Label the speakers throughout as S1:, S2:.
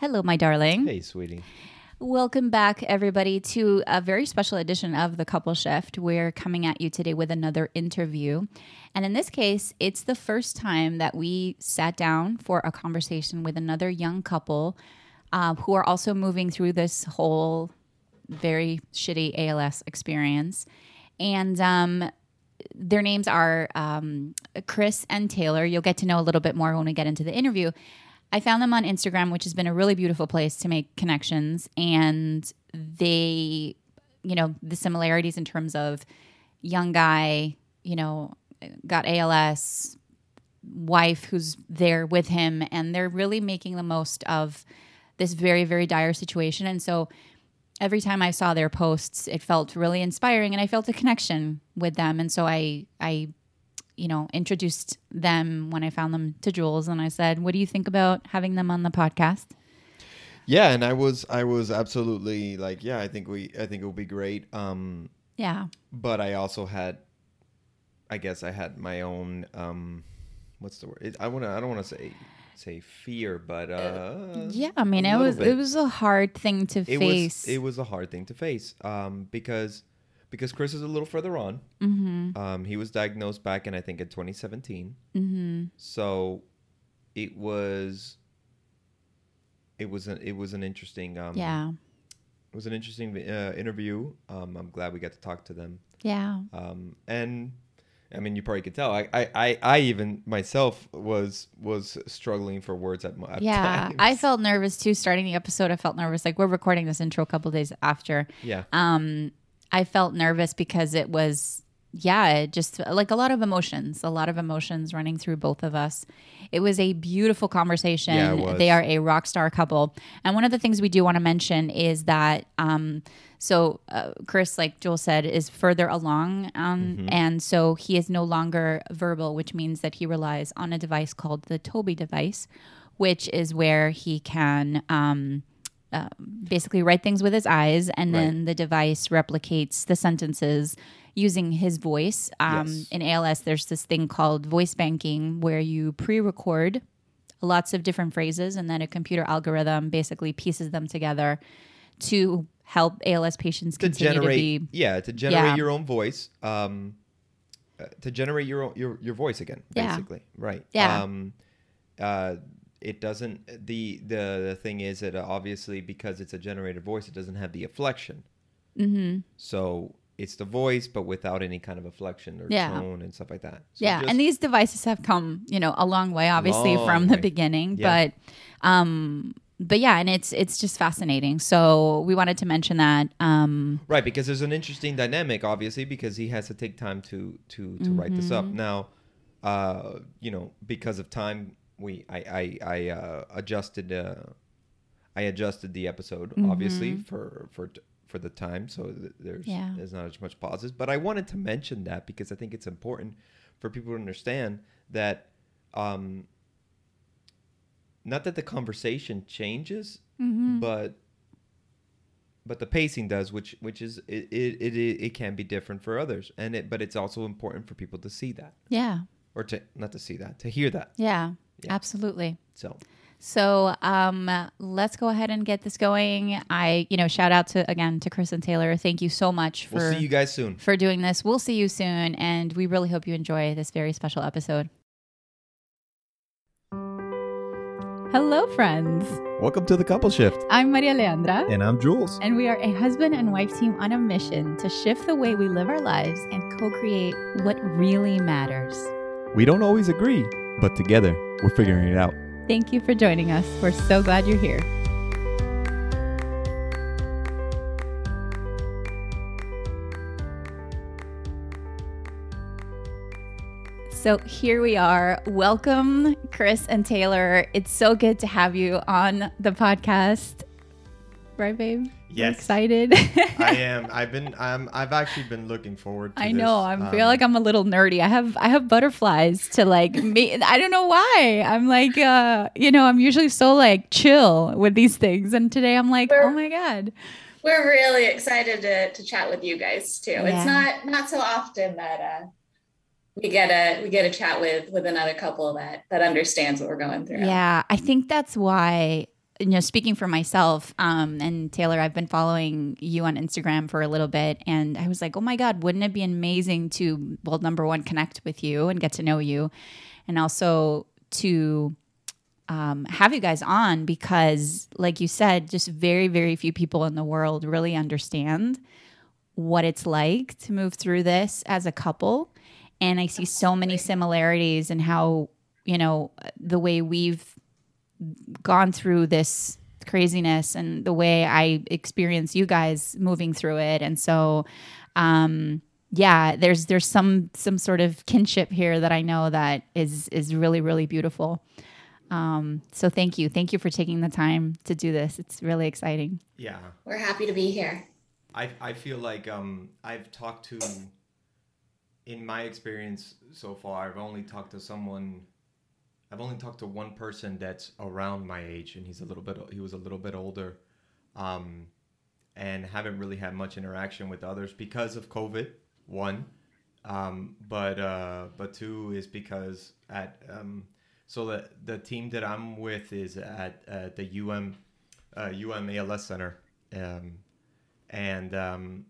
S1: Hello, my darling.
S2: Hey, sweetie.
S1: Welcome back, everybody, to a very special edition of The Couple Shift. We're coming at you today with another interview. And in this case, it's the first time that we sat down for a conversation with another young couple uh, who are also moving through this whole very shitty ALS experience. And um, their names are um, Chris and Taylor. You'll get to know a little bit more when we get into the interview. I found them on Instagram, which has been a really beautiful place to make connections. And they, you know, the similarities in terms of young guy, you know, got ALS, wife who's there with him, and they're really making the most of this very, very dire situation. And so every time I saw their posts, it felt really inspiring and I felt a connection with them. And so I, I, you know, introduced them when I found them to Jules and I said, What do you think about having them on the podcast?
S2: Yeah, and I was I was absolutely like, yeah, I think we I think it will be great. Um
S1: Yeah.
S2: but I also had I guess I had my own um what's the word? It, I want to I don't want to say say fear, but uh
S1: Yeah. I mean, it was,
S2: bit.
S1: it was a hard thing to
S2: it
S1: face.
S2: was it was a hard thing to face um because because Chris is a little further on.
S1: mm-hmm.
S2: Um he was diagnosed back in I think in 2017.
S1: Mm-hmm.
S2: So it was it was an it was an interesting um
S1: Yeah.
S2: it was an interesting uh, interview. Um, I'm glad we got to talk to them.
S1: Yeah.
S2: Um, and I mean, you probably could tell. I, I, I, I even myself was was struggling for words at, at
S1: Yeah.
S2: times.
S1: I felt nervous too starting the episode. I felt nervous. Like we're recording this intro a couple days after.
S2: yeah,
S1: um, I felt nervous because it was, yeah, it just like a lot of emotions, a lot of emotions running through both of us. It was a beautiful conversation.
S2: Yeah.
S1: They are a rock star couple. And one of the things we do want to mention is that, um, so uh, Chris, like Jules said, is further along. Um,
S2: Mm-hmm.
S1: And so he is no longer verbal, which means that he relies on a device called the Tobii device, which is where he can, um, uh, basically write things with his eyes, and then the device replicates the sentences using his voice. Um,
S2: Yes.
S1: In ALS, there's this thing called voice banking where you pre record lots of different phrases, and then a computer algorithm basically pieces them together to help ALS patients
S2: to
S1: continue
S2: generate
S1: to be.
S2: yeah to generate
S1: Yeah.
S2: your own voice. Um, uh, to generate your own, your your voice again,
S1: Yeah.
S2: basically, right?
S1: Yeah.
S2: Um, uh, it doesn't. The the the thing is that uh, obviously because it's a generated voice, it doesn't have the inflection.
S1: hmm
S2: So it's the voice, but without any kind of inflection or
S1: Yeah.
S2: tone and stuff like that. So
S1: Yeah, and these devices have come, you know, a long way, obviously
S2: Long
S1: from the beginning.
S2: Yeah.
S1: But, um, but yeah, and it's it's just fascinating. So we wanted to mention that. Um,
S2: right because there's an interesting dynamic, obviously, because he has to take time to to to write this
S1: Mm-hmm.
S2: up. Now, uh, you know, because of time, we I I, I uh, adjusted uh, I adjusted the episode obviously for for for the time, so th- there's
S1: Mm-hmm. Yeah.
S2: there's not as much pauses. But I wanted to mention that because I think it's important for people to understand that. Um, not that the conversation changes,
S1: Mm-hmm.
S2: but but the pacing does, which which is it it, it it can be different for others, and it but it's also important for people to see that
S1: yeah,
S2: or to not to see that to hear that.
S1: yeah,
S2: Yeah.
S1: absolutely.
S2: So
S1: So um, let's go ahead and get this going. I, you know, shout out to again to Chris and Taylor. Thank you so much for
S2: we'll see you guys soon.
S1: for doing this. We'll see you soon, and we really hope you enjoy this very special episode. Hello, friends.
S2: Welcome to the Couple Shift,
S1: I'm Maria Leandra.
S2: and I'm Jules.
S1: And we are a husband and wife team on a mission to shift the way we live our lives and co create what really matters.
S2: We don't always agree, but together we're figuring it out.
S1: Thank you for joining us. We're so glad you're here. So here we are. Welcome, Chris and Taylor. It's so good to have you on the podcast. Right, babe? We're
S2: Yes.
S1: excited.
S2: I am. I've been. I'm. I've actually been looking forward. to
S1: I
S2: this.
S1: know. I
S2: Um,
S1: feel like I'm a little nerdy. I have I have butterflies to like me. I don't know why. I'm like uh you know, I'm usually so like chill with these things and today I'm like,
S3: We're-
S1: "Oh my god."
S3: We're really excited to, to chat with you guys too.
S1: Yeah.
S3: It's not not so often that uh, we get a we get a chat with with another couple that that understands what we're going through.
S1: Yeah, I think that's why you know, speaking for myself, um, and Taylor, I've been following you on Instagram for a little bit, and I was like, oh my God, wouldn't it be amazing to, well, number one, connect with you and get to know you, and also to um, have you guys on because, like you said, just very, very few people in the world really understand what it's like to move through this as a couple. And I see so many similarities in how, you know, the way we've gone through this craziness and the way I experience you guys moving through it. And so, um, yeah, there's there's some some sort of kinship here that I know that is is really really beautiful. Um, so thank you, thank you for taking the time to do this. It's really exciting.
S2: Yeah,
S3: We're happy to be here.
S2: I I feel like um I've talked to in my experience so far I've only talked to someone I've only talked to one person that's around my age and he's a little bit he was a little bit older um and haven't really had much interaction with others because of COVID one. Um but uh but two is because at um so the the team that I'm with is at uh, the UM uh, UM ALS Center and um,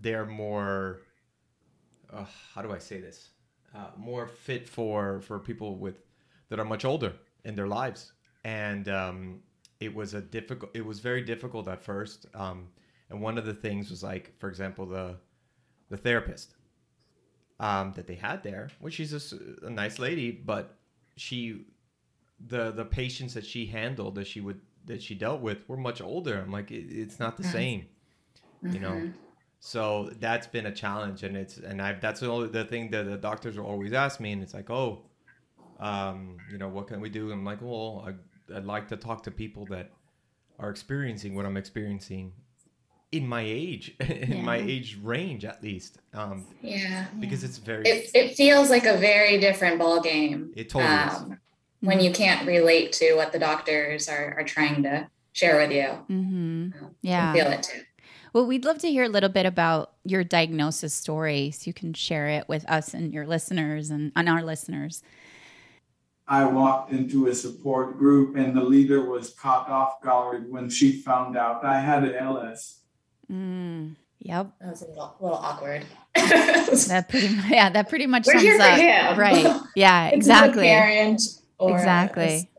S2: they're more uh, how do I say this? Uh, more fit for for people with that are much older. In their lives. And um, it was a difficult it was very difficult at first um, and one of the things was like for example the the therapist um, that they had there which she's a nice lady but she the the patients that she handled that she would that she dealt with were much older. I'm like it, it's not the
S3: Right.
S2: same you know? So that's been a challenge and it's and i that's the only the thing that the doctors will always ask me and it's like oh um you know what can we do i'm like well I, i'd like to talk to people that are experiencing what i'm experiencing in my age in my age range at least um
S3: Yeah.
S2: because it's very
S3: It, it feels like a very different ball game
S2: it totally is.
S3: um, when you can't relate to what the doctors are, are trying to share with you.
S1: Mm-hmm.
S3: I
S1: Yeah.
S3: feel it too.
S1: Well, we'd love to hear a little bit about your diagnosis story so you can share it with us and your listeners and, and our listeners.
S4: I walked into a support group and the leader was caught off guard when she found out I had ALS.
S1: Mm, yep.
S3: That was a little, little awkward.
S1: That pretty yeah, that pretty much
S3: We're
S1: sums
S3: here for
S1: up.
S3: him.
S1: Right. Yeah,
S3: This is a
S1: exactly.
S3: parent or
S1: Exactly.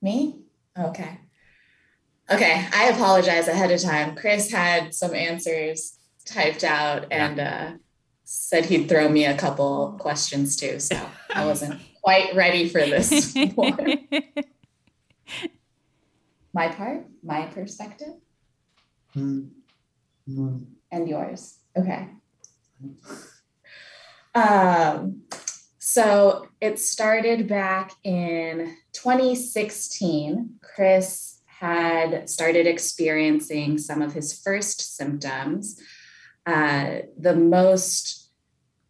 S3: Me? Okay. Okay. I apologize ahead of time. Chris had some answers typed out and uh, said he'd throw me a couple questions too. So I wasn't quite ready for this one. My part, my perspective, and yours. Okay. Um, so it started back in 2016. Chris had started experiencing some of his first symptoms. Uh, the most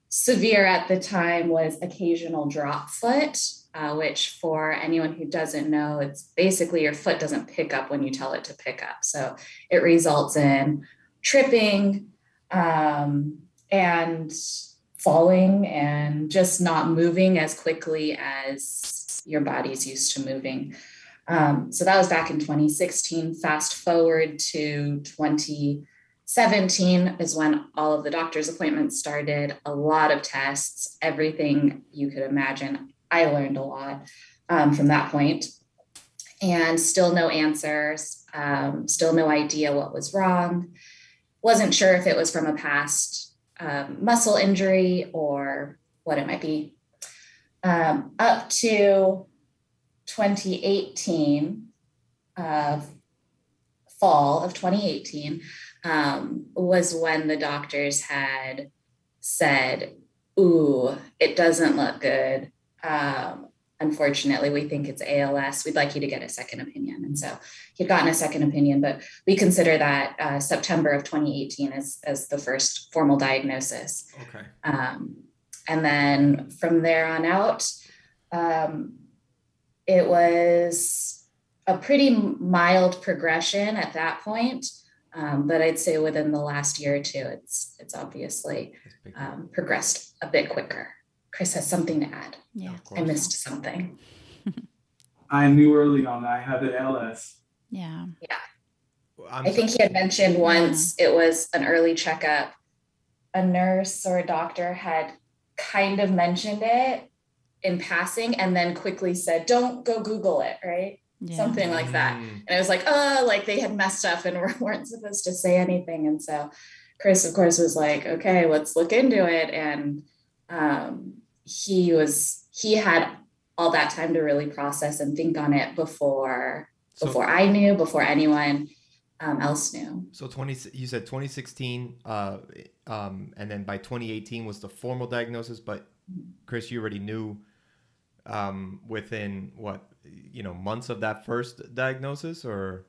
S3: severe at the time was occasional drop foot, uh, which for anyone who doesn't know, it's basically your foot doesn't pick up when you tell it to pick up. So it results in tripping um, and falling and just not moving as quickly as your body's used to moving. Um, so that was back in 2016. Fast forward to 2017 is when all of the doctor's appointments started, a lot of tests, everything you could imagine. I learned a lot um, from that point, and still no answers, um, still no idea what was wrong. Wasn't sure if it was from a past um, muscle injury or what it might be. Um, up to 2018, uh, fall of 2018, um, was when the doctors had said, Ooh, it doesn't look good. Um, unfortunately, we think it's ALS. We'd like you to get a second opinion. And so he'd gotten a second opinion, but we consider that uh, September of 2018 as, as the first formal diagnosis.
S2: okay
S3: Um, and then from there on out, um, it was a pretty mild progression at that point. Um, but I'd say within the last year or two, it's it's obviously um, progressed a bit quicker. Chris has something to add.
S1: Yeah.
S3: I
S2: course.
S3: missed something.
S4: I knew early on I had ALS.
S1: Yeah.
S3: Yeah.
S2: I'm
S3: I think
S2: so-
S3: he had mentioned once it was an early checkup. A nurse or a doctor had kind of mentioned it in passing and then quickly said, don't go Google it, right?
S1: Yeah.
S3: Something like that.
S2: Mm.
S3: And I was like, oh, like they had messed up and weren't supposed to say anything. And so Chris, of course, was like, okay, let's look into it. And um, he was, he had all that time to really process and think on it before,
S2: So-
S3: before I knew, before anyone um, else knew.
S2: So twenty, you said twenty sixteen, uh, um, and then by twenty eighteen was the formal diagnosis. But Chris, you already knew, um, within what you know months of that first diagnosis, or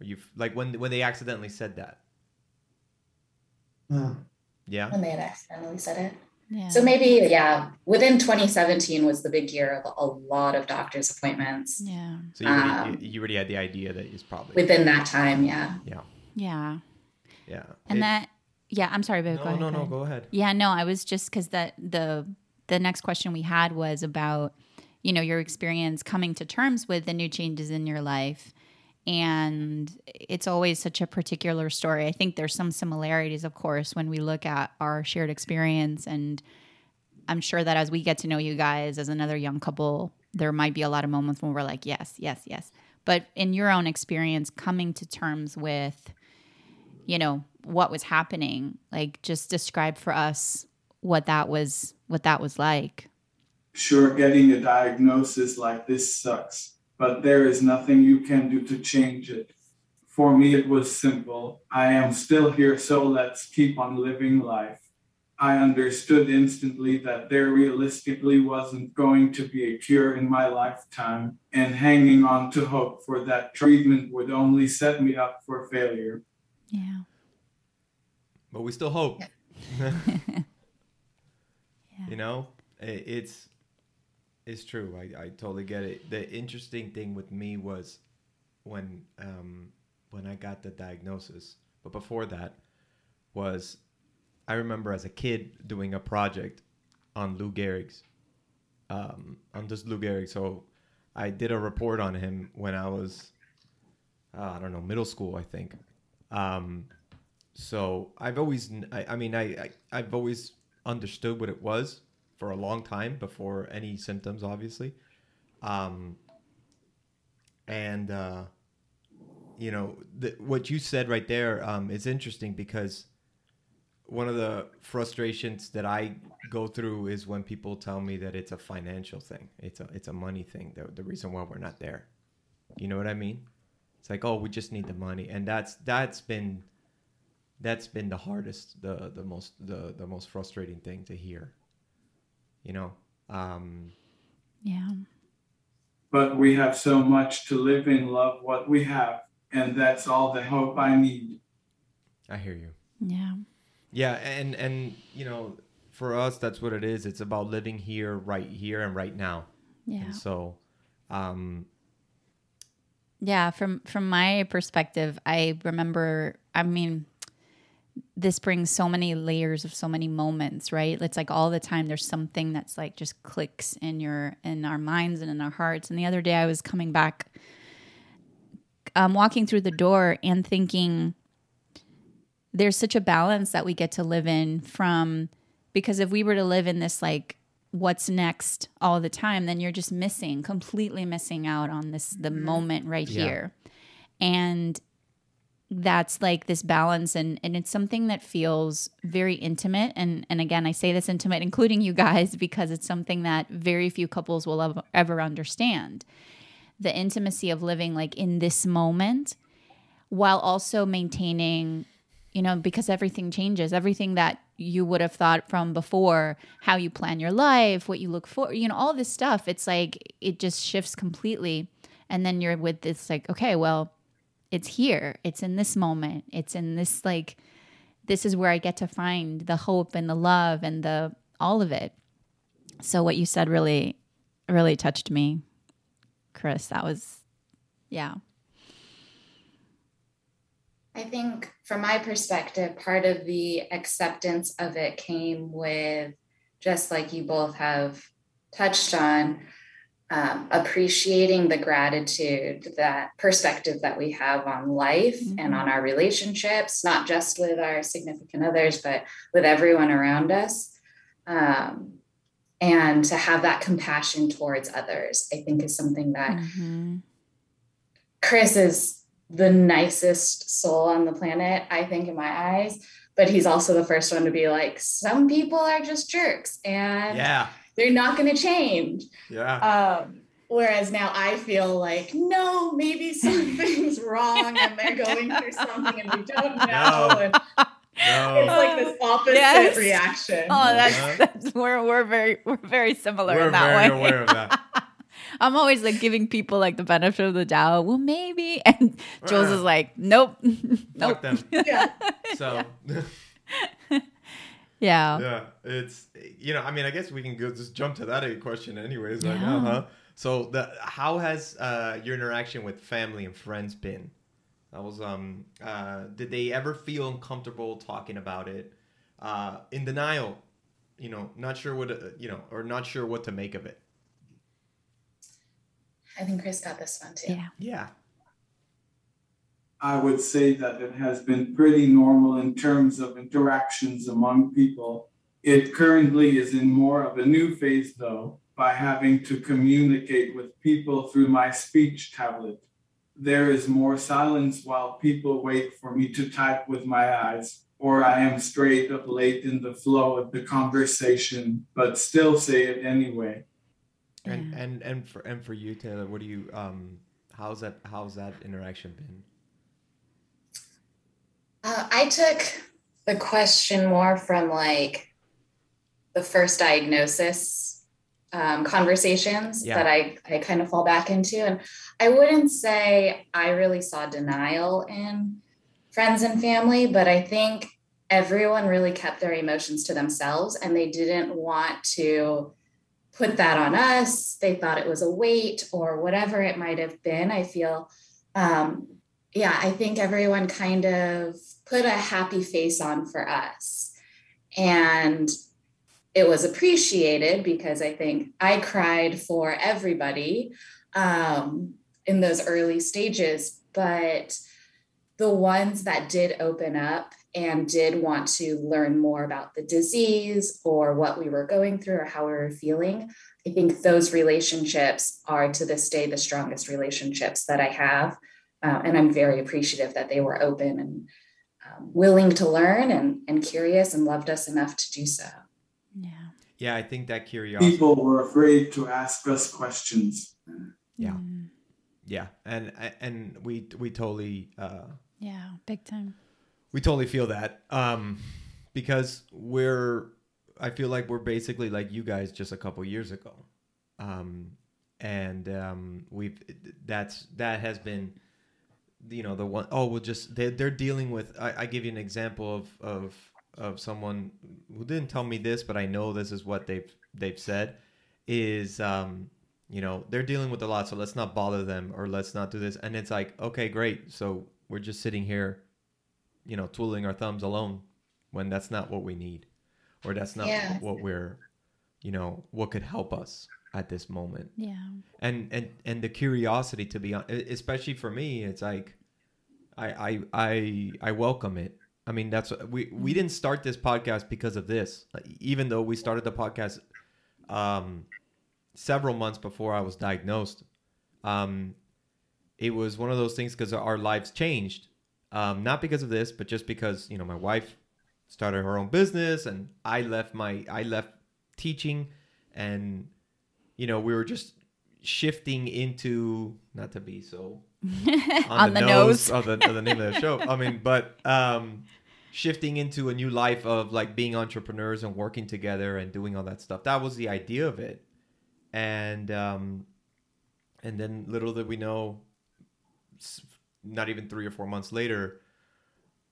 S2: you like when when they accidentally said that. Yeah.
S3: when they had accidentally said it.
S1: Yeah.
S3: So maybe, yeah, within 2017 was the big year of a lot of doctor's appointments.
S1: yeah.
S2: So you already,
S3: Um,
S2: you, you already had the idea that it's probably
S3: Within that time, yeah.
S2: yeah
S1: Yeah.
S2: yeah.
S1: And
S2: It-
S1: that, yeah, I'm sorry, babe.
S2: no
S1: go ahead,
S2: no
S1: go
S2: no
S1: ahead.
S2: go ahead.
S1: Yeah, no, I was just because that the the next question we had was about you know your experience coming to terms with the new changes in your life, and it's always such a particular story. I think there's some similarities, of course, when we look at our shared experience, and I'm sure that as we get to know you guys as another young couple, there might be a lot of moments when we're like, yes, yes, yes. But in your own experience, coming to terms with you know what was happening like just describe for us what that was what that was like
S4: Sure, getting a diagnosis like this sucks, but there is nothing you can do to change it. For me, it was simple. I am still here, so let's keep on living life. I understood instantly that there realistically wasn't going to be a cure in my lifetime, and hanging on to hope for that treatment would only set me up for failure.
S1: yeah
S2: But we still hope.
S1: Yeah.
S2: You know, it's it's true. I, I totally get it. The interesting thing with me was when um, when I got the diagnosis, but before that was I remember as a kid doing a project on Lou Gehrig's, um, on just Lou Gehrig. So I did a report on him when I was uh, I don't know middle school, I think. Um, so I've always, I, I mean, I, I, I've always understood what it was for a long time before any symptoms, obviously. Um, and, uh, you know, the, what you said right there um, is interesting because one of the frustrations that I go through is when people tell me that it's a financial thing. It's a, it's a money thing. The, the reason why we're not there. You know what I mean? It's like, oh, we just need the money. And that's, that's been, that's been the hardest the the most the the most frustrating thing to hear you know um
S1: yeah.
S4: But we have so much to live in, love what we have, and that's all the hope I need.
S2: i hear you.
S1: Yeah.
S2: Yeah and and you know for us that's what it is. It's about living here right here and right now.
S1: Yeah.
S2: and so um
S1: yeah from from my perspective i remember i mean this brings so many layers of so many moments right? It's like all the time there's something that's like just clicks in your in our minds and in our hearts. And the other day i was coming back um, walking through the door and thinking there's such a balance that we get to live in from because if we were to live in this like what's next all the time then you're just missing completely missing out on this the moment right
S2: Yeah.
S1: here. And that's like this balance and and it's something that feels very intimate and and again I say this intimate including you guys because it's something that very few couples will ever, ever understand. The intimacy of living like in this moment while also maintaining you know because everything changes everything that you would have thought from before how you plan your life what you look for you know all this stuff it's like it just shifts completely and then you're with this like okay well it's here. It's in this moment. It's in this like this is where i get to find the hope and the love and the all of it. So what you said really really touched me chris. That was yeah.
S3: I think from my perspective, part of the acceptance of it came with just like you both have touched on, um, appreciating the gratitude, that perspective that we have on life mm-hmm. and on our relationships, not just with our significant others, but with everyone around us. Um, and to have that compassion towards others, I think is something that mm-hmm. Chris is the nicest soul on the planet, I think, in my eyes. But he's also the first one to be like, some people are just jerks and
S2: yeah
S3: they're not going to change.
S2: Yeah.
S3: Um, whereas now I feel like, no, maybe something's wrong and they're going through something and we don't know. No. And no. It's like this opposite yes. reaction.
S1: Oh, that's, uh-huh. that's we're we're very we're very similar we're in that very way. aware of that. I'm always like giving people like the benefit of the doubt. Well, maybe, and Jules uh, is like, nope, nope.
S2: them. Yeah. So.
S1: Yeah.
S2: Yeah. Yeah. It's you know, I mean, I guess we can go just jump to that question anyways. Like, yeah. uh-huh. So the how has uh, your interaction with family and friends been? That was um uh did they ever feel uncomfortable talking about it? Uh in denial, you know, not sure what uh, you know, or not sure what to make of it.
S3: I think Chris got this one too.
S1: Yeah.
S2: Yeah.
S4: I would say that it has been pretty normal in terms of interactions among people. It currently is in more of a new phase, though, by having to communicate with people through my speech tablet. There is more silence while people wait for me to type with my eyes, or I am straight up late in the flow of the conversation, but still say it anyway.
S2: And and and for and for you, Taylor, what do you um how's that how's that interaction been?
S3: Uh, I took the question more from like the first diagnosis um, conversations yeah. that I, I kind of fall back into. And I wouldn't say I really saw denial in friends and family, but I think everyone really kept their emotions to themselves and they didn't want to put that on us. They thought it was a weight or whatever it might have been. I feel, um, yeah, I think everyone kind of put a happy face on for us. And it was appreciated because I think I cried for everybody um, in those early stages. But the ones that did open up and did want to learn more about the disease or what we were going through or how we were feeling, I think those relationships are to this day the strongest relationships that I have. Uh, and I'm very appreciative that they were open and um, willing to learn and, and curious and loved us enough to do so.
S1: Yeah.
S2: Yeah, I think that curiosity.
S4: People were afraid to ask us questions.
S2: Yeah. Mm. Yeah, and and we we totally. Uh,
S1: yeah, big time.
S2: We totally feel that um, because we're. I feel like we're basically like you guys just a couple years ago, um, and um, we've that's that has been you know the one oh we'll just they're, they're dealing with I, I give you an example of of of someone who didn't tell me this but i know this is what they've they've said is um you know they're dealing with a lot so let's not bother them or let's not do this. And it's like okay great. So we're just sitting here you know twiddling our thumbs alone when that's not what we need or that's not yeah. what we're you know what could help us at this moment.
S1: Yeah.
S2: And and and the curiosity to be on, especially for me, it's like, I I I I welcome it. I mean, that's we we didn't start this podcast because of this. Even though we started the podcast, um, several months before I was diagnosed, um, it was one of those things because our lives changed. Um, not because of this, but just because you know my wife started her own business and I left my I left teaching and you know, we were just shifting into not to be so
S1: on, on the, the, nose,
S2: nose. Of, the, of the name of the show. I mean, but um, shifting into a new life of like being entrepreneurs and working together and doing all that stuff. That was the idea of it, and um, and then little did we know, not even three or four months later,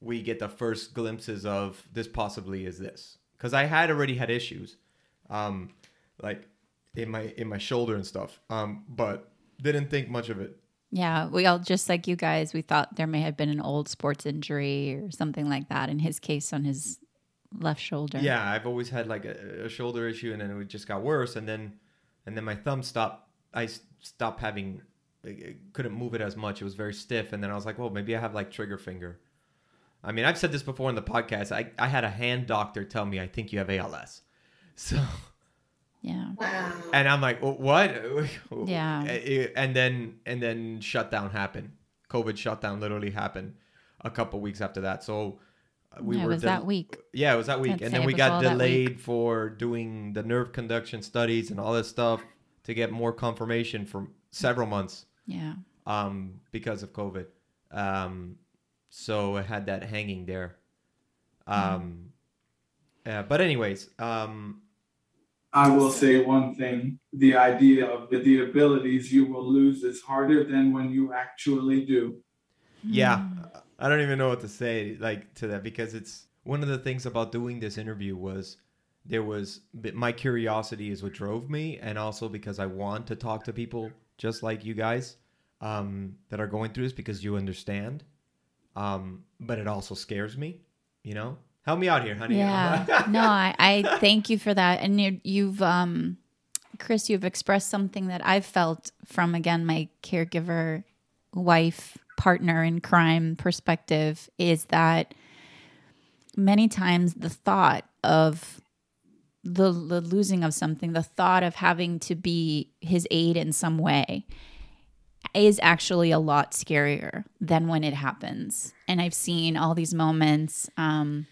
S2: we get the first glimpses of this possibly is this because I had already had issues, um, like in my in my shoulder and stuff. Um, but didn't think much of it.
S1: Yeah, we all just like you guys, we thought there may have been an old sports injury or something like that. In his case, on his left shoulder.
S2: Yeah, I've always had like a, a shoulder issue, and then it just got worse, and then and then my thumb stopped I stopped having couldn't move it as much. It was very stiff, and then I was like, well, maybe I have like trigger finger. I mean, I've said this before in the podcast. I, I had a hand doctor tell me I think you have ALS. So
S1: yeah.
S3: Wow.
S2: And I'm like, well, what?
S1: Yeah.
S2: And then and then shutdown happened. COVID shutdown literally happened a couple weeks after that. So
S1: uh, we yeah, were it was del- that week.
S2: Yeah, it was that week, and then we got delayed for doing the nerve conduction studies and all this stuff to get more confirmation for several months.
S1: Yeah.
S2: Um, because of COVID. Um, so I had that hanging there. Um, mm. but anyways, um,
S4: I will say one thing: the idea of the, the abilities you will lose is harder than when you actually do.
S2: Yeah, hmm. I don't even know what to say like to that because it's one of the things about doing this interview was there was my curiosity is what drove me, and also because I want to talk to people just like you guys um, that are going through this because you understand. Um, but it also scares me, you know. Help me out here, honey.
S1: Yeah. no, I, I thank you for that. And you, you've, um, Chris, you've expressed something that I've felt from, again, my caregiver, wife, partner in crime perspective is that many times the thought of the, the losing of something, the thought of having to be his aid in some way is actually a lot scarier than when it happens. And I've seen all these moments. Um,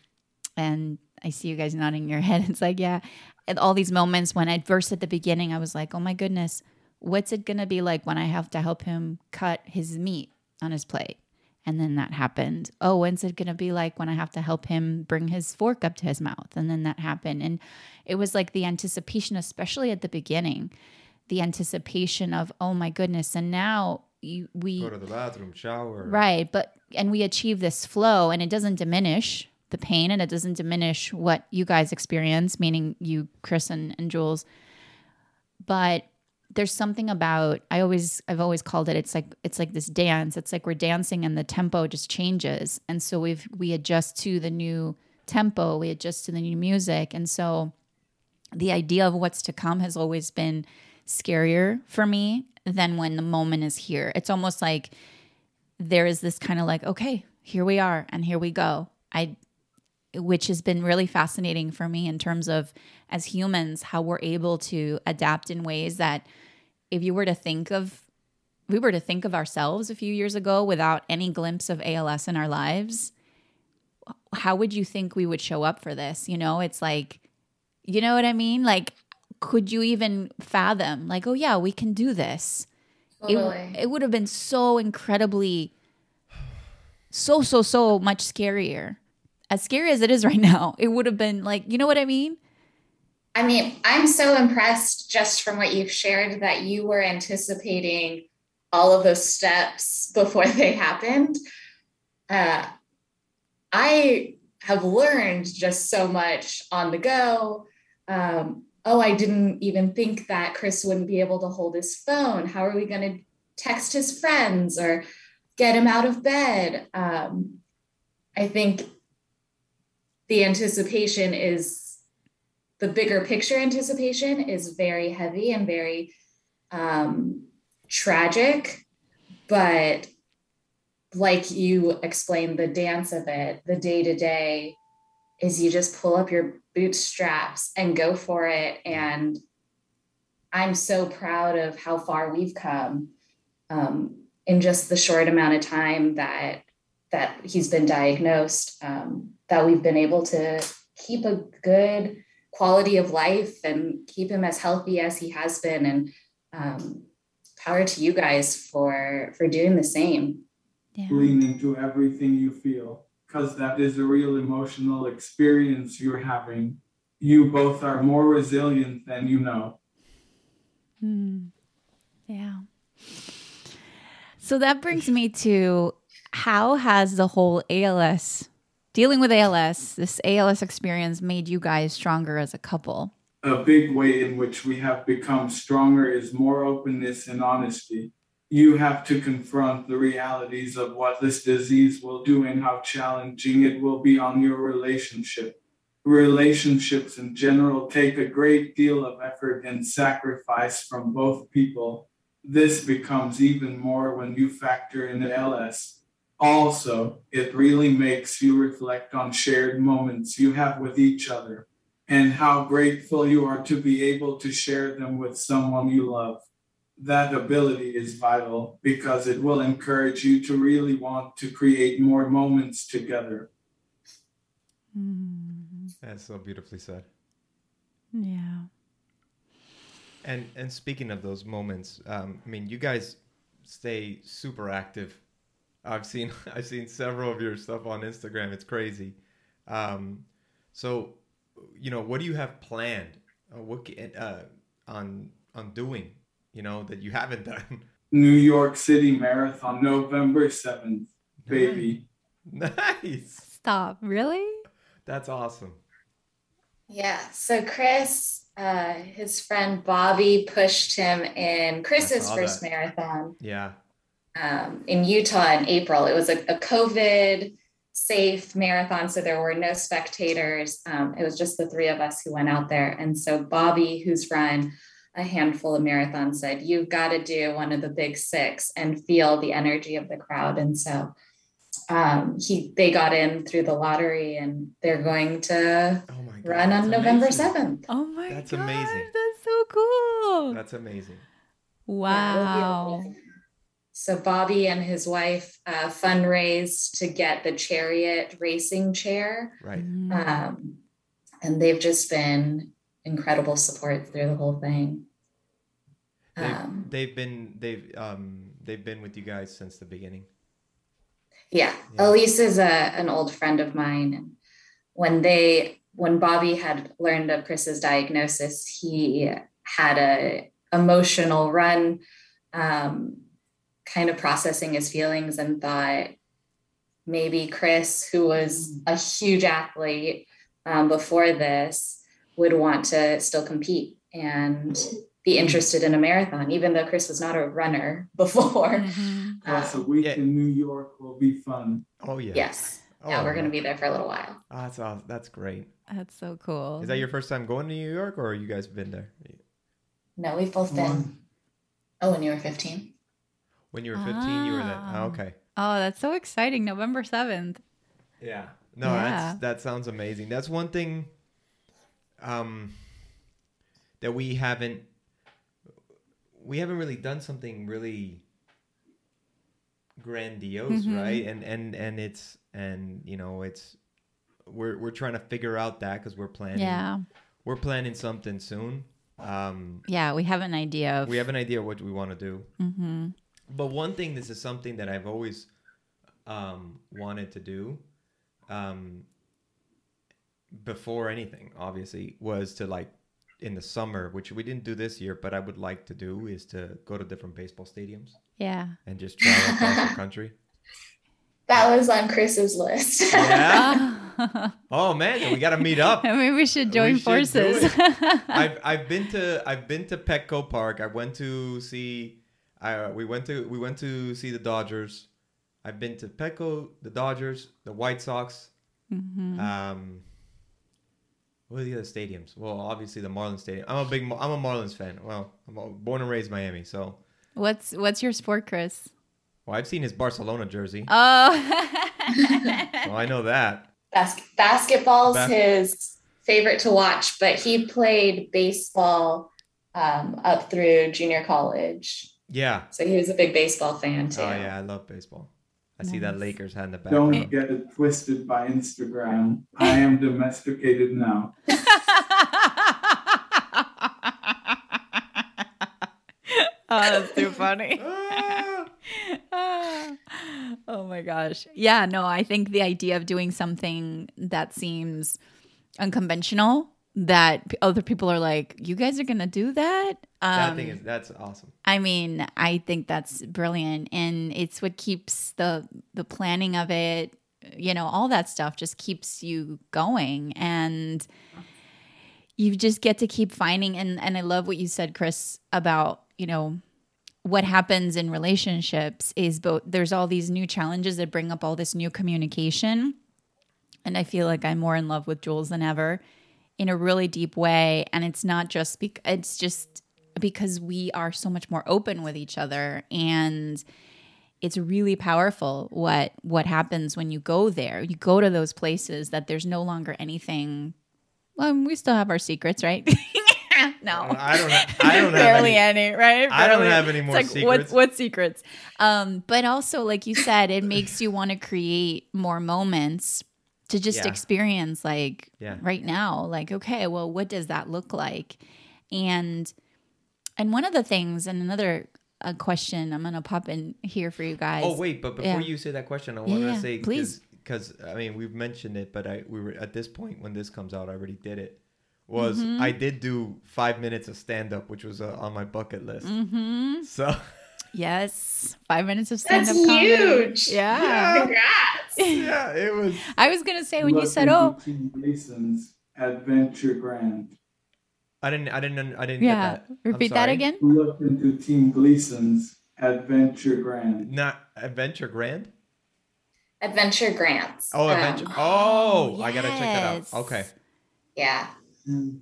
S1: and I see you guys nodding your head. It's like, yeah. And all these moments when at first at the beginning I was like, oh my goodness, what's it gonna be like when I have to help him cut his meat on his plate? And then that happened. Oh, when's it gonna be like when I have to help him bring his fork up to his mouth? And then that happened. And it was like the anticipation, especially at the beginning, the anticipation of, oh my goodness. And now you, we
S2: go to the bathroom, shower.
S1: Right. But and we achieve this flow and it doesn't diminish the pain and it doesn't diminish what you guys experience, meaning you, Chris and, and Jules. But there's something about I always I've always called it it's like it's like this dance. It's like we're dancing and the tempo just changes. And so we've we adjust to the new tempo, we adjust to the new music. And so the idea of what's to come has always been scarier for me than when the moment is here. It's almost like there is this kind of like, okay, here we are and here we go. I which has been really fascinating for me in terms of as humans how we're able to adapt in ways that if you were to think of we were to think of ourselves a few years ago without any glimpse of ALS in our lives how would you think we would show up for this? You know it's like you know what i mean? Like could you even fathom like oh yeah we can do this? Totally. it, it would have been so incredibly so so so much scarier as scary as it is right now, it would have been like, you know what I mean?
S3: I mean, I'm so impressed just from what you've shared that you were anticipating all of those steps before they happened. Uh, I have learned just so much on the go. Um, oh, I didn't even think that Chris wouldn't be able to hold his phone. How are we going to text his friends or get him out of bed? Um, I think the anticipation is the bigger picture anticipation is very heavy and very um, tragic but like you explained the dance of it the day to day is you just pull up your bootstraps and go for it. And i'm so proud of how far we've come um, in just the short amount of time that that he's been diagnosed. Um, that we've been able to keep a good quality of life and keep him as healthy as he has been. And um, power to you guys for for doing the same.
S4: Yeah. lean into everything you feel because that is a real emotional experience you're having. You both are more resilient than you know.
S1: Hmm. yeah. So that brings me to how has the whole ALS, dealing with ALS, this ALS experience made you guys stronger as a couple?
S4: A big way in which we have become stronger is more openness and honesty. You have to confront the realities of what this disease will do and how challenging it will be on your relationship. Relationships in general take a great deal of effort and sacrifice from both people This becomes even more when you factor in the LS. Also, it really makes you reflect on shared moments you have with each other and how grateful you are to be able to share them with someone you love. That ability is vital because it will encourage you to really want to create more moments together.
S2: That's so beautifully said.
S1: Yeah.
S2: And and speaking of those moments, um, I mean, you guys stay super active. I've seen I've seen several of your stuff on Instagram. It's crazy. Um, so, you know, what do you have planned? Uh, what ca- uh, on on doing? You know that you haven't done.
S4: New York City Marathon, November 7th, baby.
S2: nice.
S1: Stop. Really?
S2: That's awesome.
S3: Yeah. So Chris, uh, his friend Bobby pushed him in Chris's first
S2: that.
S3: marathon
S2: Yeah.
S3: Um, in Utah in April. It was a, a COVID safe marathon, so there were no spectators. Um, it was just the three of us who went out there. And so Bobby, who's run a handful of marathons, said, You've got to do one of the big six and feel the energy of the crowd. And so um, he they got in through the lottery and they're going to
S2: Oh god.
S3: run on
S2: that's
S3: November
S2: amazing.
S3: 7th.
S1: Oh my
S2: That's
S1: god.
S2: amazing.
S1: That's so cool.
S2: That's amazing.
S1: Wow.
S3: it'll be amazing. So Bobby and his wife uh, fundraised to get the chariot racing chair,
S2: Right.
S1: Mm.
S3: um, and they've just been incredible support through the whole thing.
S2: They've,
S3: Um,
S2: they've been they've um they've been with you guys since the beginning.
S3: yeah,
S2: Yeah.
S3: Elise is a, an old friend of mine, and when they when Bobby had learned of Chris's diagnosis, he had a emotional run, um, kind of processing his feelings, and thought maybe Chris, who was a huge athlete um, before this, would want to still compete and be interested in a marathon, even though Chris was not a runner before.
S1: Mhm.
S4: Plus, a
S3: Um,
S4: week
S2: Yeah.
S4: in New York will be fun.
S2: Oh yeah.
S3: yes.
S2: Oh,
S3: yeah, we're going to be there for a little while.
S2: Oh, that's awesome. That's great.
S1: That's so cool.
S2: Is that your first time going to New York, or you guys been there
S3: No, we've both been.
S4: One.
S3: Oh, when you were 15?
S2: When you were fifteen? You were there.
S1: Ah.
S2: Oh, okay.
S1: Oh, that's so exciting. November 7th.
S2: Yeah. No,
S1: Yeah.
S2: that's that sounds amazing. That's one thing um that we haven't we haven't really done something really grandiose,
S1: Mhm.
S2: right? And and and it's and you know, it's we're we're trying to figure out that cuz we're planning
S1: Yeah.
S2: we're planning something soon. Um
S1: Yeah, we have an idea of
S2: we have an idea what we want to do.
S1: hmm
S2: But one thing, this is something that I've always um, wanted to do um, before anything, obviously, was to like in the summer, which we didn't do this year, but I would like to do is to go to different baseball stadiums
S1: Yeah.
S2: and just travel across the country.
S3: That was on Chris's list.
S2: Yeah. Oh man, we got to meet up.
S1: I mean, we should join
S2: We should
S1: forces.
S2: I've I've been to I've been to Petco Park. I went to see. I we went to we went to see the Dodgers. I've been to Petco, the Dodgers, the White Sox.
S1: Mhm.
S2: Um, what are the other stadiums? Well, obviously the Marlins Stadium. I'm a big I'm a Marlins fan. Well, I'm born and raised Miami, so
S1: What's what's your sport, Chris?
S2: well I've seen his Barcelona jersey,
S1: Oh.
S2: so I know that.
S3: Bas- basketball's
S2: Bas-
S3: his favorite to watch, but he played baseball um, up through junior college.
S2: Yeah.
S3: So he was a big baseball fan oh, too.
S2: Oh yeah, I love baseball. I see that Lakers hat in the
S4: back.
S2: Don't
S4: get it twisted by Instagram. I am domesticated now.
S1: oh, that's too funny. Oh my gosh. Yeah, no, I think the idea of doing something that seems unconventional that other people are like, you guys are to do that? Um,
S2: that thing is that's awesome.
S1: I mean, I think that's brilliant and it's what keeps the the planning of it, you know, all that stuff just keeps you going and you just get to keep finding and and I love what you said Chris about, you know, what happens in relationships is both there's all these new challenges that bring up all this new communication and I feel like I'm more in love with Jules than ever in a really deep way and it's not just bec- it's just because we are so much more open with each other and it's really powerful what what happens when you go there. You go to those places that there's no longer anything well, we still have our secrets, right? no,
S2: I don't. Ha- I don't have
S1: barely
S2: any.
S1: any, right?
S2: I don't have any more
S1: it's like, What,
S2: secrets.
S1: what secrets? Um, but also, like you said, it makes you want to create more moments to just
S2: Yeah.
S1: experience, like
S2: Yeah.
S1: right now. Like, okay, well, what does that look like? And and one of the things, and another uh, question, I'm gonna pop in here for you guys.
S2: Oh wait, but before
S1: Yeah.
S2: you say that question, I want
S1: yeah,
S2: to say
S1: please.
S2: because I mean we've mentioned it, but I we were at this point when this comes out, I already did it. Was
S1: Mm-hmm.
S2: I did do five minutes of stand up, which was uh, on my bucket list.
S1: Mm-hmm.
S2: So
S1: Yes, five minutes of stand
S3: That's
S1: up comedy.
S3: huge.
S1: Yeah.
S3: Congrats.
S2: yeah, it was.
S1: I was gonna say when you said, "Oh,
S4: Team Gleason's Adventure Grand.
S2: I didn't. I didn't. I didn't
S1: yeah,"
S2: get that.
S1: Repeat that
S2: sorry.
S1: again.
S4: Look into Team Gleason's Adventure Grand.
S2: Not Adventure Grand.
S3: Adventure grants.
S2: Oh,
S3: Um,
S2: Adventure. Oh, I gotta check that out. Okay.
S3: Yeah.
S4: Mm.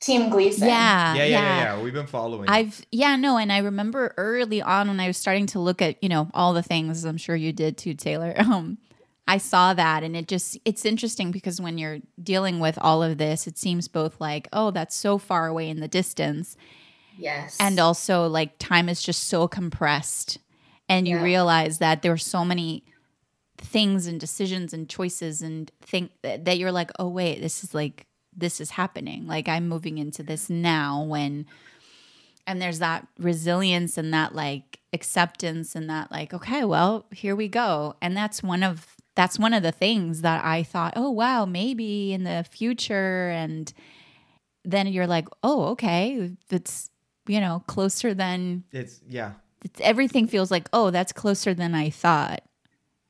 S3: Team Gleason.
S1: Yeah,
S2: Yeah, yeah, yeah, yeah. We've been following.
S1: I've yeah no, and I remember early on when I was starting to look at you know all the things I'm sure you did too, Taylor. Um, I saw that, and it just it's interesting because when you're dealing with all of this, it seems both like oh that's so far away in the distance,
S3: Yes.
S1: and also like time is just so compressed, and you
S3: Yeah.
S1: realize that there are so many things and decisions and choices and think that that you're like oh wait this is like this is happening. Like i'm moving into this now when and there's that resilience and that like acceptance and that like okay well here we go. And that's one of that's one of the things that i thought oh wow maybe in the future. And then you're like oh okay it's you know closer than
S2: it's yeah.
S1: it's, everything feels like oh that's closer than i thought.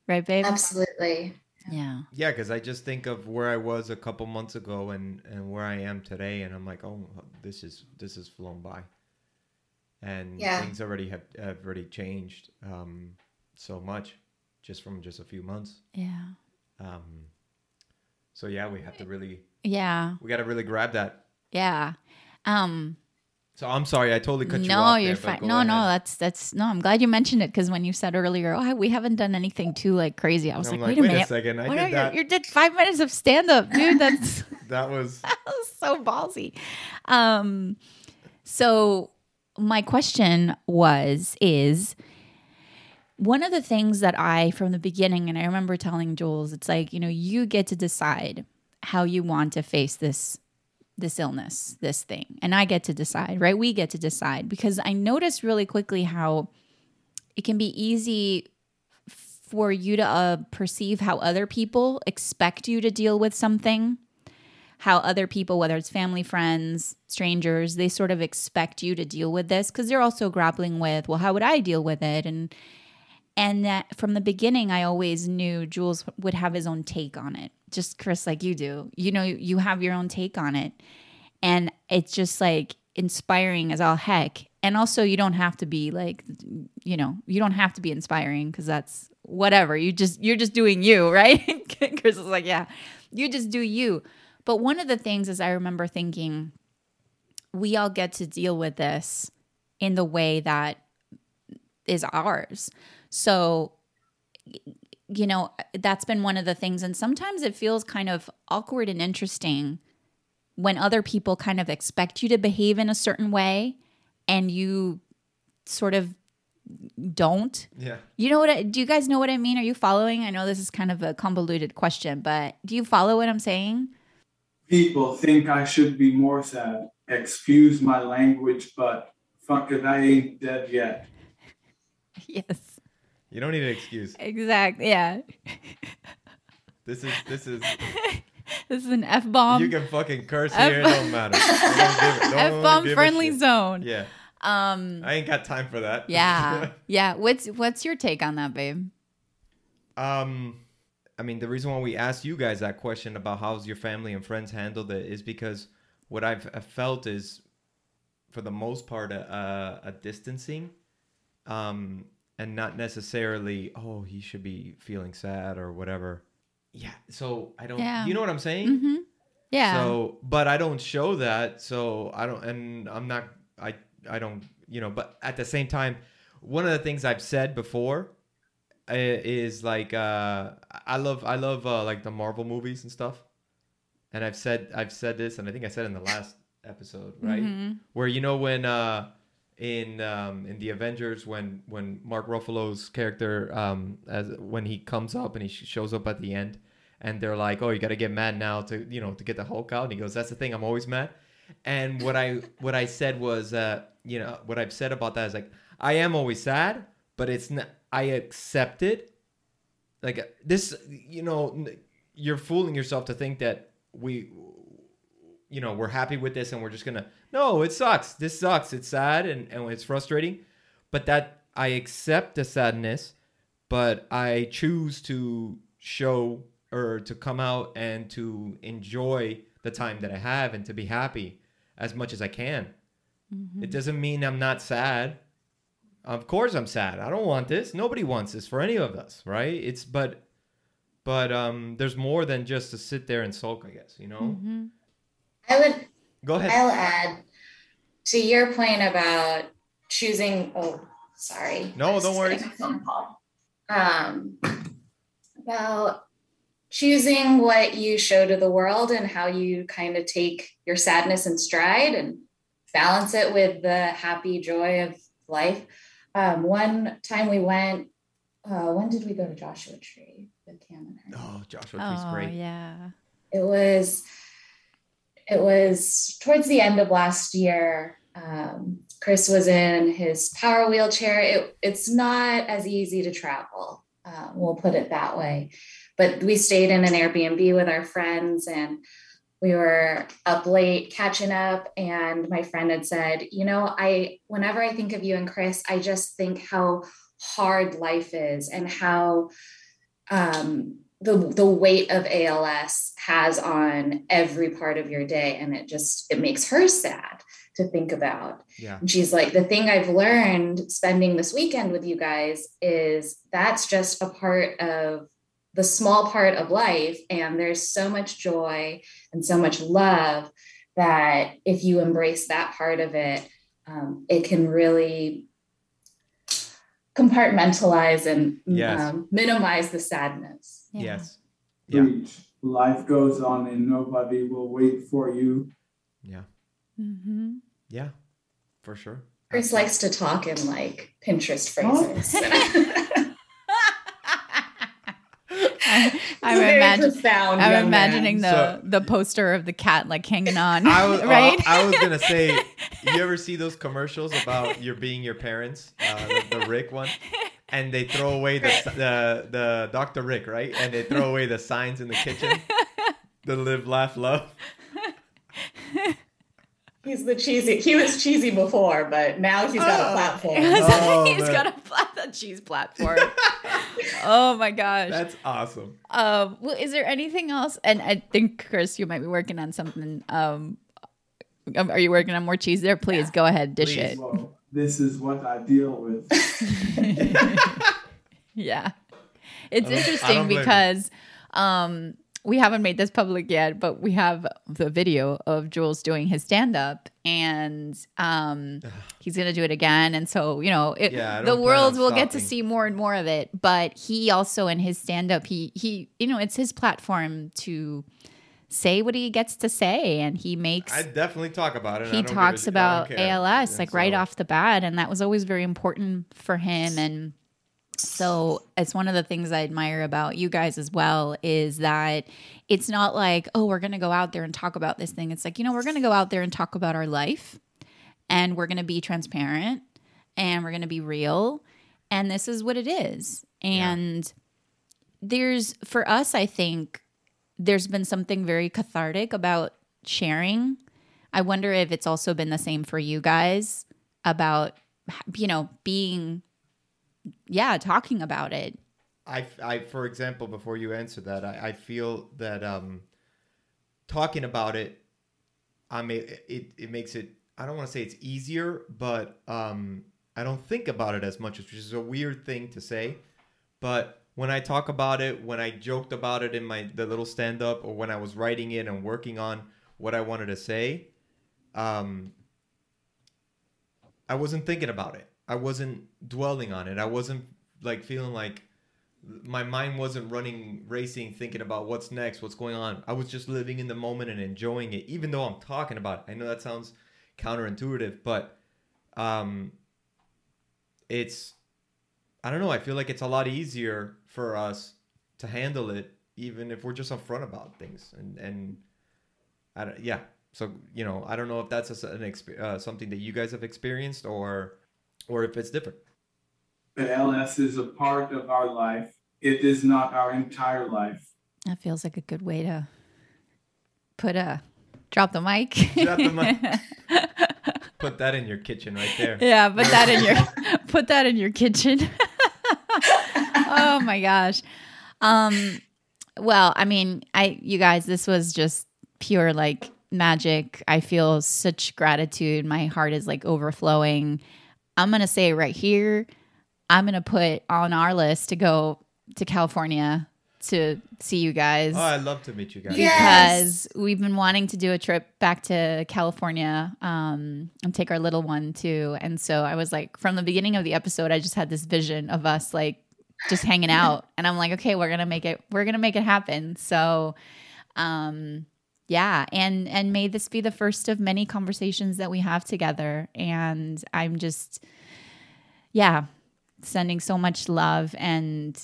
S1: Right babe?
S3: Absolutely.
S1: Yeah
S2: Yeah, because I just think of where I was a couple months ago and and where I am today, and I'm like, oh, this is this has flown by, and
S3: Yeah.
S2: things already have have already changed um, so much, just from just a few months.
S1: yeah
S2: Um, so yeah, we have to really
S1: yeah
S2: we got to really grab that.
S1: yeah um
S2: So I'm sorry, I totally cut you off.
S1: no, you're
S2: there,
S1: fine. No, no, that's that's no. I'm glad you mentioned it because when you said earlier, oh, we haven't done anything too like crazy. I was
S2: I'm
S1: like, wait a minute,
S2: second, I
S1: what
S2: did that.
S1: you? You did five minutes of stand up, dude. That's
S2: That was
S1: that was so ballsy. Um, so my question was is one of the things that I from the beginning, and I remember telling Jules, it's like you know you get to decide how you want to face this this illness, this thing, and I get to decide, right? We get to decide because I noticed really quickly how it can be easy for you to uh, perceive how other people expect you to deal with something how other people, whether it's family, friends, strangers, they sort of expect you to deal with this because they're also grappling with, well, how would I deal with it? And and that from the beginning, I always knew Jules would have his own take on it, just Chris, like you do. You know, you have your own take on it, and it's just like inspiring as all heck. And also, you don't have to be like, you know, you don't have to be inspiring because that's whatever. You just you're just doing you, right? Chris is like, yeah, you just do you. But one of the things is I remember thinking, we all get to deal with this in the way that is ours. So, you know, that's been one of the things. And sometimes it feels kind of awkward and interesting when other people kind of expect you to behave in a certain way and you sort of don't.
S2: yeah.
S1: You know what? I, do you guys know what I mean? Are you following? I know this is kind of a convoluted question, but do you follow what I'm saying?
S4: People think I should be more sad. Excuse my language, but fuck it, I ain't dead yet.
S1: Yes,
S2: You don't need an excuse.
S1: exactly. Yeah,
S2: This is this is
S1: this is an f bomb,
S2: you can fucking curse
S1: F-
S2: here. It don't matter. Don't give it- don't
S1: f bomb friendly zone.
S2: Yeah,
S1: Um,
S2: I ain't got time for that.
S1: yeah, yeah. What's what's your take on that, babe?
S2: Um, I mean, the reason why we asked you guys that question about how's your family and friends handled it is because what I've felt is, for the most part, a, a, a distancing, um, and not necessarily, oh, he should be feeling sad or whatever. Yeah. So I don't.
S1: Yeah.
S2: You know what I'm saying?
S1: Mm-hmm. Yeah,
S2: So, but I don't show that, so I don't, and I'm not. I I don't you know. But at the same time, one of the things I've said before uh, is like uh, I love I love uh, like the Marvel movies and stuff. And I've said I've said this, and I think I said in the last episode, right?
S1: Mhm.
S2: Where you know when uh, in um, in the Avengers when when Mark Ruffalo's character um, as when he comes up and he sh- shows up at the end, and they're like, "Oh, you got to get mad now to you know to get the Hulk out," and he goes, "That's the thing, I'm always mad." And what I what I said was, uh, you know, what I've said about that is like, I am always sad, but it's not. I accept it. Like this, you know, you're fooling yourself to think that we, you know, we're happy with this and we're just gonna. No, it sucks. This sucks. It's sad and and it's frustrating, but that I accept the sadness, but I choose to show or to come out and to enjoy the time that I have and to be happy as much as I can. It doesn't mean I'm not sad. Of course I'm sad. I don't want this. Nobody wants this for any of us, right? It's but but um there's more than just to sit there and sulk, I guess, you know?
S1: Mhm.
S3: I would
S2: Go ahead.
S3: I'll add to your point about choosing. Oh, sorry.
S2: No,
S3: I was
S2: don't worry.
S3: phone call. Um, about choosing what you show to the world and how you kind of take your sadness in stride and balance it with the happy joy of life. Um, one time we went. Uh, when did we go to Joshua Tree with Cam and her?
S2: Oh, Joshua Tree's
S1: Oh,
S2: great.
S1: yeah.
S3: it was it was towards the end of last year um, chris was in his power wheelchair. It, it's not as easy to travel uh, we'll put it that way. But we stayed in an airbnb with our friends and we were up late catching up. And my friend had said you know i whenever i think of you and chris i just think how hard life is and how um, the the weight of ALS has on every part of your day, and it just it makes her sad to think about.
S2: Yeah.
S3: And she's like, the thing I've learned spending this weekend with you guys is that's just a part of the small part of life, and there's so much joy and so much love that if you embrace that part of it, um, it can really compartmentalize and
S2: Yes.
S3: um, minimize the sadness.
S1: Yeah.
S2: Yes. Yeah.
S4: Preach. Life goes on and nobody will wait for you.
S2: Yeah.
S1: Mm-hmm.
S2: Yeah. For sure.
S3: Chris likes to talk in like Pinterest
S4: Huh?
S3: phrases.
S1: I, I'm,
S3: He's a very
S1: imagine,
S3: profound
S1: I'm imagining
S3: man.
S1: the
S2: So-
S1: the poster of the cat like hanging on,
S2: I was
S1: right?
S2: I was gonna say, you ever see those commercials about your being your parents, uh, the, the Rick one, and they throw away the the the Dr. Rick, right? And they throw away the signs in the kitchen, the live, laugh, love.
S3: He's the cheesy. He was cheesy before, but now he's got
S2: Oh.
S3: a platform.
S2: Oh,
S1: He's
S2: man.
S1: got a, plat- a cheese platform. oh my gosh.
S2: That's awesome.
S1: Um, well, is there anything else? And I think Chris, you might be working on something. Um, are you working on more cheese there? Please go ahead, dish
S2: Please.
S1: it.
S4: Well, this is what I deal with.
S1: Yeah. It's
S2: I don't- I
S1: interesting
S2: don't blame you.
S1: because um we haven't made this public yet, but we have the video of Jules doing his stand up and um he's going to do it again and so, you know, it,
S2: Yeah,
S1: the world
S2: on
S1: will get to see more and more of it, but he also in his stand up he he you know, it's his platform to say what he gets to say and he makes
S2: I definitely talk about it.
S1: He
S2: a
S1: talks about. ALS
S2: And
S1: like right off the bat, and that was always very important for him. And so it's one of the things I admire about you guys as well is that it's not like oh we're gonna go out there and talk about this thing. It's like you know we're gonna go out there and talk about our life, and we're gonna be transparent, and we're gonna be real, and this is what it is. And there's for us, I think there's been something very cathartic about sharing. I wonder if it's also been the same for you guys about, you know, being, yeah, talking about it.
S2: I, I, for example, before you answer that, I, I feel that um, talking about it, I mean, it, it makes it. I don't want to say it's easier, but um, I don't think about it as much, which is a weird thing to say. But when I talk about it, when I joked about it in my the little stand up, or when I was writing it and working on what I wanted to say, um, I wasn't thinking about it. I wasn't dwelling on it. I wasn't like feeling like my mind wasn't running racing thinking about what's next what's going on i was just living in the moment and enjoying it even though i'm talking about it i know that sounds counterintuitive but um it's i don't know i feel like it's a lot easier for us to handle it even if we're just upfront about things and and I don't, yeah so you know i don't know if that's a, an exp- uh, something that you guys have experienced or or if it's different
S4: the ALS is a part of our life it is not our entire life
S1: That feels like a good way to put a drop the mic.
S2: Drop the mic. put that in your kitchen right there
S1: yeah, put that in your put that in your kitchen. oh my gosh. Um well, I mean, I you guys, this was just pure like magic. I feel such gratitude. My heart is like overflowing. I'm going to say right here, I'm going to put on our list to go to California to see you guys
S2: oh i'd love to meet you guys
S3: Yeah.
S1: because we've been wanting to do a trip back to California um, and take our little one too. And so I was like, from the beginning of the episode, I just had this vision of us like just hanging out, and I'm like, okay, we're gonna make it, we're gonna make it happen. So, um, yeah, and and may this be the first of many conversations that we have together. And I'm just, yeah, sending so much love and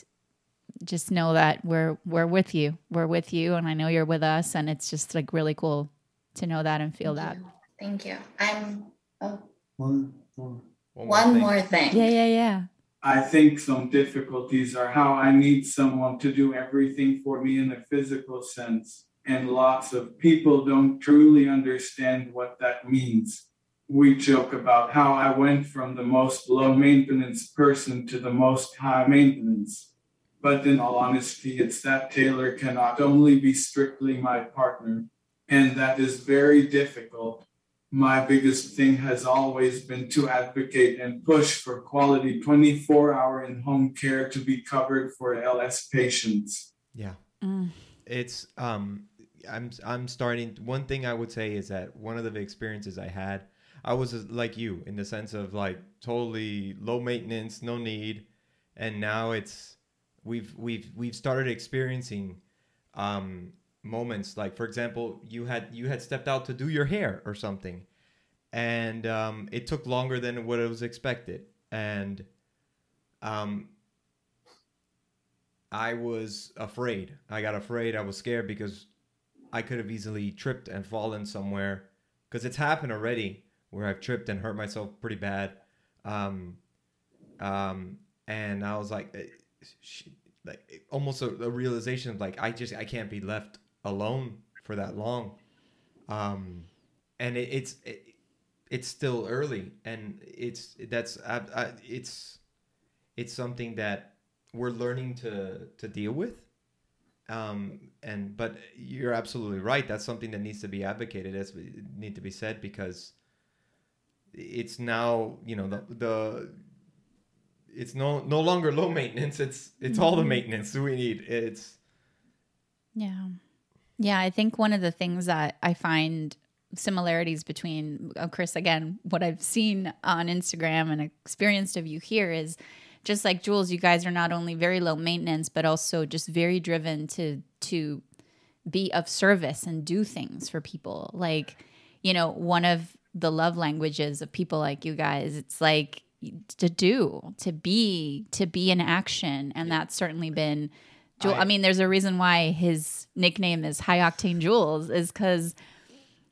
S1: just know that we're we're with you. We're with you and I know you're with us and it's just like really cool to know that and feel that.
S3: Thank you. I'm oh,
S4: one more
S2: One more
S3: one
S2: thing.
S3: more thing.
S1: Yeah, yeah, yeah.
S4: I think some difficulties are how I need someone to do everything for me in a physical sense. And lots of people don't truly understand what that means. We joke about how I went from the most low maintenance person to the most high maintenance. But in all honesty, it's that Taylor cannot only be strictly my partner, and that is very difficult my biggest thing has always been to advocate and push for quality 24 hour in home care to be covered for ALS patients.
S2: yeah
S1: Mm.
S2: it's um i'm i'm starting one thing i would say is that one of the experiences i had i was like you in the sense of like totally low maintenance no need and now it's we've we've we've started experiencing um moments like for example you had you had stepped out to do your hair or something and um it took longer than what it was expected and um I was afraid. I got afraid. I was scared because I could have easily tripped and fallen somewhere. Because it's happened already where I've tripped and hurt myself pretty bad. Um, um, and I was like, eh, like almost a, a realization of like I just I can't be left alone for that long. Um, and it, it's it, it's still early, and it's that's I, I, it's it's something that we're learning to to deal with. Um and but you're absolutely right. That's something that needs to be advocated as need to be said because it's now you know the the it's no no longer low maintenance. It's it's all the maintenance we need. It's
S1: Yeah. Yeah, I think one of the things that I find similarities between Chris again, what I've seen on Instagram and experienced of you here is just like Jules, you guys are not only very low maintenance, but also just very driven to to be of service and do things for people. Like, you know, one of the love languages of people like you guys, it's like to do, to be, to be in action. And that's certainly been Jules. I,
S2: I-
S1: mean, there's a reason why his nickname is High Octane Jules, is because,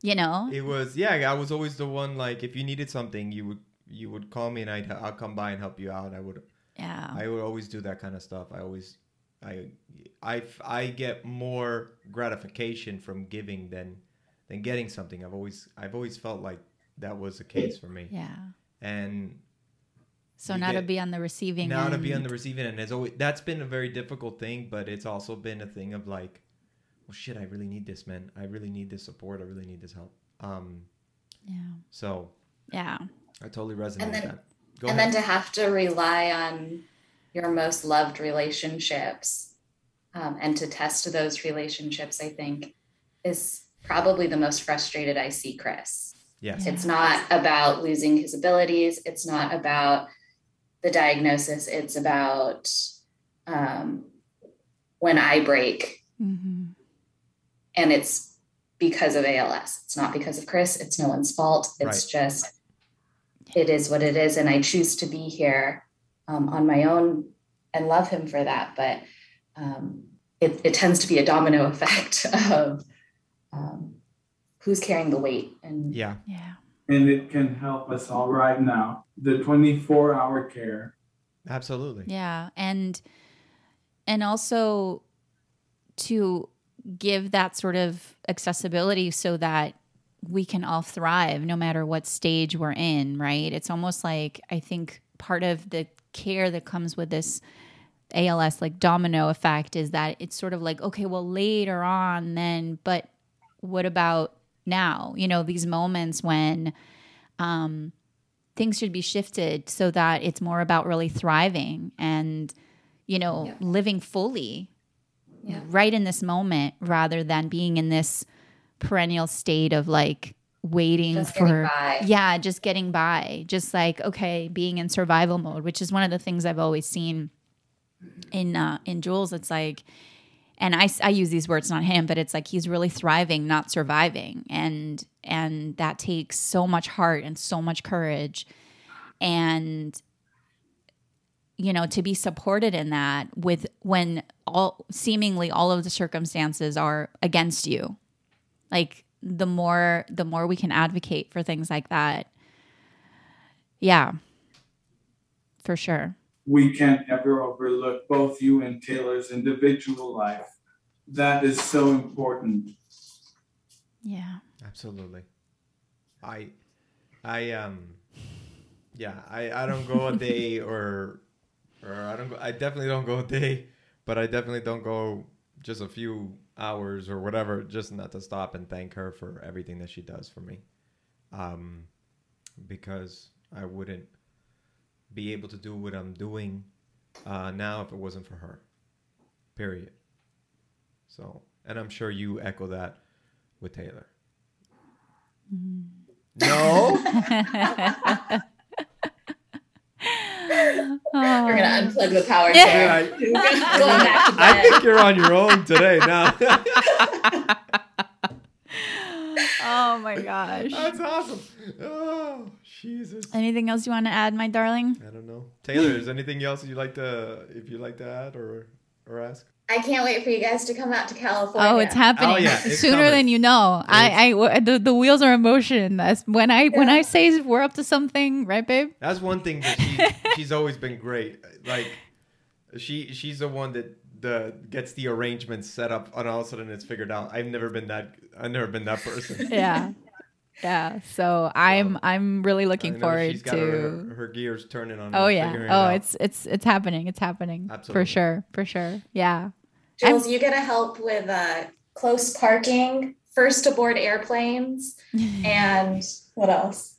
S1: you know,
S2: it was yeah i was always the one like if you needed something you would you would call me and i'd i'll come by and help you out i would
S1: yeah.
S2: I would always do that kind of stuff. I always, I, I, I get more gratification from giving than, than getting something. I've always, I've always felt like that was the case for me.
S1: yeah.
S2: And
S1: So
S2: You
S1: now to be on the receiving
S2: now to be on the receiving end has always, that's been a very difficult thing, but it's also been a thing of like, well, shit, I really need this, man. I really need this support. I really need this help. Um,
S1: yeah.
S2: so
S1: Yeah.
S2: I totally resonate
S3: And
S2: with that. Go
S3: and
S2: ahead.
S3: then to have to rely on your most loved relationships um, and to test those relationships, I think, is probably the most frustrated I see Chris.
S2: Yes.
S3: It's not about losing his abilities. It's not about the diagnosis. It's about um, when I break,
S1: hmm
S3: and it's because of ALS. It's not because of Chris. It's no one's fault. It's just, it is what it is. And I choose to be here um, on my own and love him for that. But um, it, it tends to be a domino effect of um, who's carrying the weight. And
S2: Yeah.
S1: Yeah.
S4: And it can help us all right now. The 24 hour care.
S2: Absolutely.
S1: Yeah, and and also to give that sort of accessibility so that we can all thrive no matter what stage we're in, right? It's almost like I think part of the care that comes with this ALS like domino effect is that it's sort of like okay, well later on then, but what about now? You know, these moments when um things should be shifted so that it's more about really thriving and you know
S3: Yeah.
S1: living fully
S3: Yeah.
S1: right in this moment rather than being in this perennial state of like waiting
S3: just
S1: for
S3: by.
S1: yeah just getting by just like okay being in survival mode which is one of the things i've always seen in uh in jules it's like and I, I use these words not him but it's like he's really thriving not surviving. And and that takes so much heart and so much courage. And you know to be supported in that with when all seemingly all of the circumstances are against you. Like the more the more we can advocate for things like that. Yeah. For sure.
S4: We can't ever overlook both you and Taylor's individual life. That is so important.
S1: yeah
S2: Absolutely. I, I um, yeah. I I don't go a day or, or I don't go. I definitely don't go a day, but I definitely don't go just a few hours or whatever, just not to stop and thank her for everything that she does for me, um, because I wouldn't be able to do what I'm doing uh, now if it wasn't for her. Period. So, and I'm sure you echo that with Taylor. No.
S3: We're gonna unplug the power.
S1: Yeah.
S3: today.
S2: I,
S3: Going back to
S2: I
S3: bed.
S2: think you're on your own today now.
S1: oh my gosh
S2: That's awesome. Oh, Jesus.
S1: anything else you want to add my darling
S2: I don't know. Taylor, is anything else you'd like to if you'd like to add or or ask?
S3: I can't wait for you guys to come out to California.
S1: Oh, it's happening
S2: Oh, yeah, it's
S1: sooner
S2: coming.
S1: than you know. I, the, the wheels are in motion. That's when I, when I say we're up to something, right, babe?
S2: That's one thing that she she's always been great. Like she she's the one that the gets the arrangements set up and all of a sudden it's figured out. I've never been that I've never been that person.
S1: Yeah, yeah. So I'm, I'm really looking forward
S2: she's got
S1: to.
S2: her, her gears turning on.
S1: oh yeah.
S2: figuring it
S1: Oh, it's, it's, it's happening. It's happening
S2: Absolutely.
S1: for sure. For sure. Yeah.
S3: Jules, you get to help with uh, close parking, first aboard airplanes, and what else?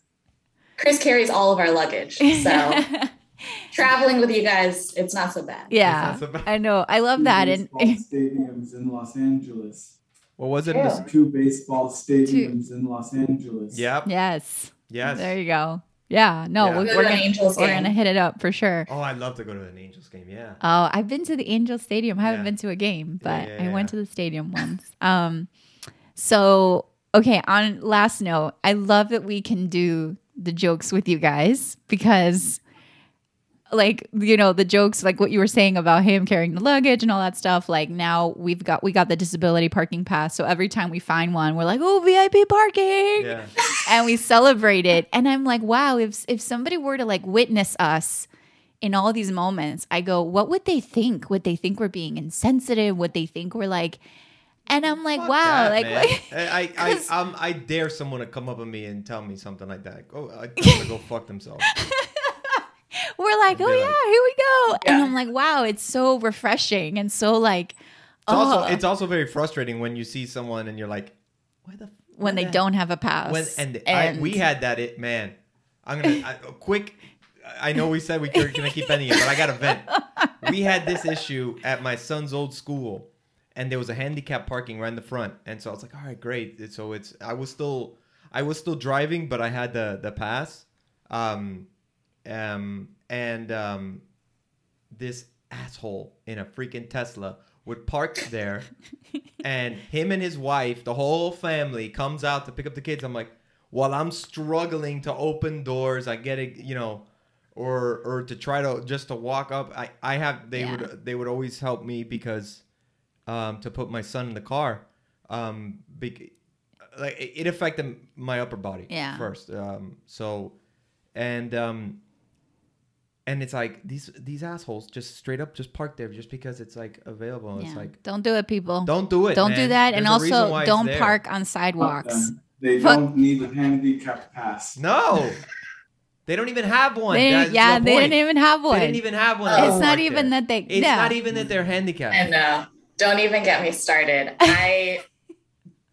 S3: Chris carries all of our luggage, so traveling with you guys, it's not so bad.
S1: yeah.
S2: Not so bad.
S1: I know. I love that. And
S4: stadiums in Los Angeles.
S2: What was it?
S3: Yeah.
S4: Two baseball stadiums in Los Angeles.
S2: Yep.
S1: yes,
S2: Yes.
S1: there you go. Yeah. No,
S2: Yeah.
S1: we-
S3: Go to
S1: we're gonna,
S3: Angels
S1: we're
S3: game.
S1: gonna hit it up for sure.
S2: Oh, I'd love to go to an Angels game. Yeah.
S1: Oh, I've been to the Angels Stadium. I haven't
S2: Yeah.
S1: been to a game, but
S2: yeah,
S1: I went to the stadium once. Um, so okay. On last note, I love that we can do the jokes with you guys because, like, you know, the jokes, like what you were saying about him carrying the luggage and all that stuff. Like now we've got we got the disability parking pass, so every time we find one, we're like, oh, VIP parking
S2: Yeah.
S1: and we celebrate it. And I'm like, wow, if if somebody were to like witness us in all these moments, I go, what would they think? Would they think we're being insensitive? Would they think we're like and I'm like,
S2: Fuck
S1: wow,
S2: that,
S1: like, like
S2: I I I, um, I dare someone to come up to me and tell me something like that. Go, I tell them to go fuck themselves.
S1: We're like, oh
S2: be
S1: yeah, here we go. And I'm like, wow, it's so refreshing and so like
S2: It's also
S1: oh,
S2: it's also very frustrating when you see someone and you're like, why the why
S1: when they
S2: the-
S1: don't have a pass.
S2: when and, I, we had that it man. I'm gonna I, quick. I know we said we were gonna keep ending it, but I got to vent. We had this issue at my son's old school, and there was a handicap parking right in the front, and so I was like, all right, great. So it's I was still. I was still driving, but I had the the pass. Um, um, and um, this asshole in a freaking Tesla would park there, and him and his wife, the whole family, comes out to pick up the kids. I'm like, while I'm struggling to open doors, I get it, you know, or or to try to just to walk up. I I have they
S1: Yeah.
S2: would they would always help me because um to put my son in the car um bec- like it it affected my upper body
S1: Yeah.
S2: first um so and um and it's like these these assholes just straight up just park there just because it's like available it's like
S1: don't do it, people.
S2: don't do it
S1: Don't do that, and
S2: There's a reason
S1: also don't park on sidewalks.
S4: They
S1: Fuck-
S4: don't need a handicap pass.
S2: no they don't even have one
S1: They didn't, yeah,
S2: the
S1: they didn't even have one.
S2: they didn't even have one
S3: Oh.
S2: They
S1: it's not even
S2: there.
S1: that they.
S2: it's
S1: yeah.
S2: not even that they're handicapped
S3: And uh, don't even get me started. I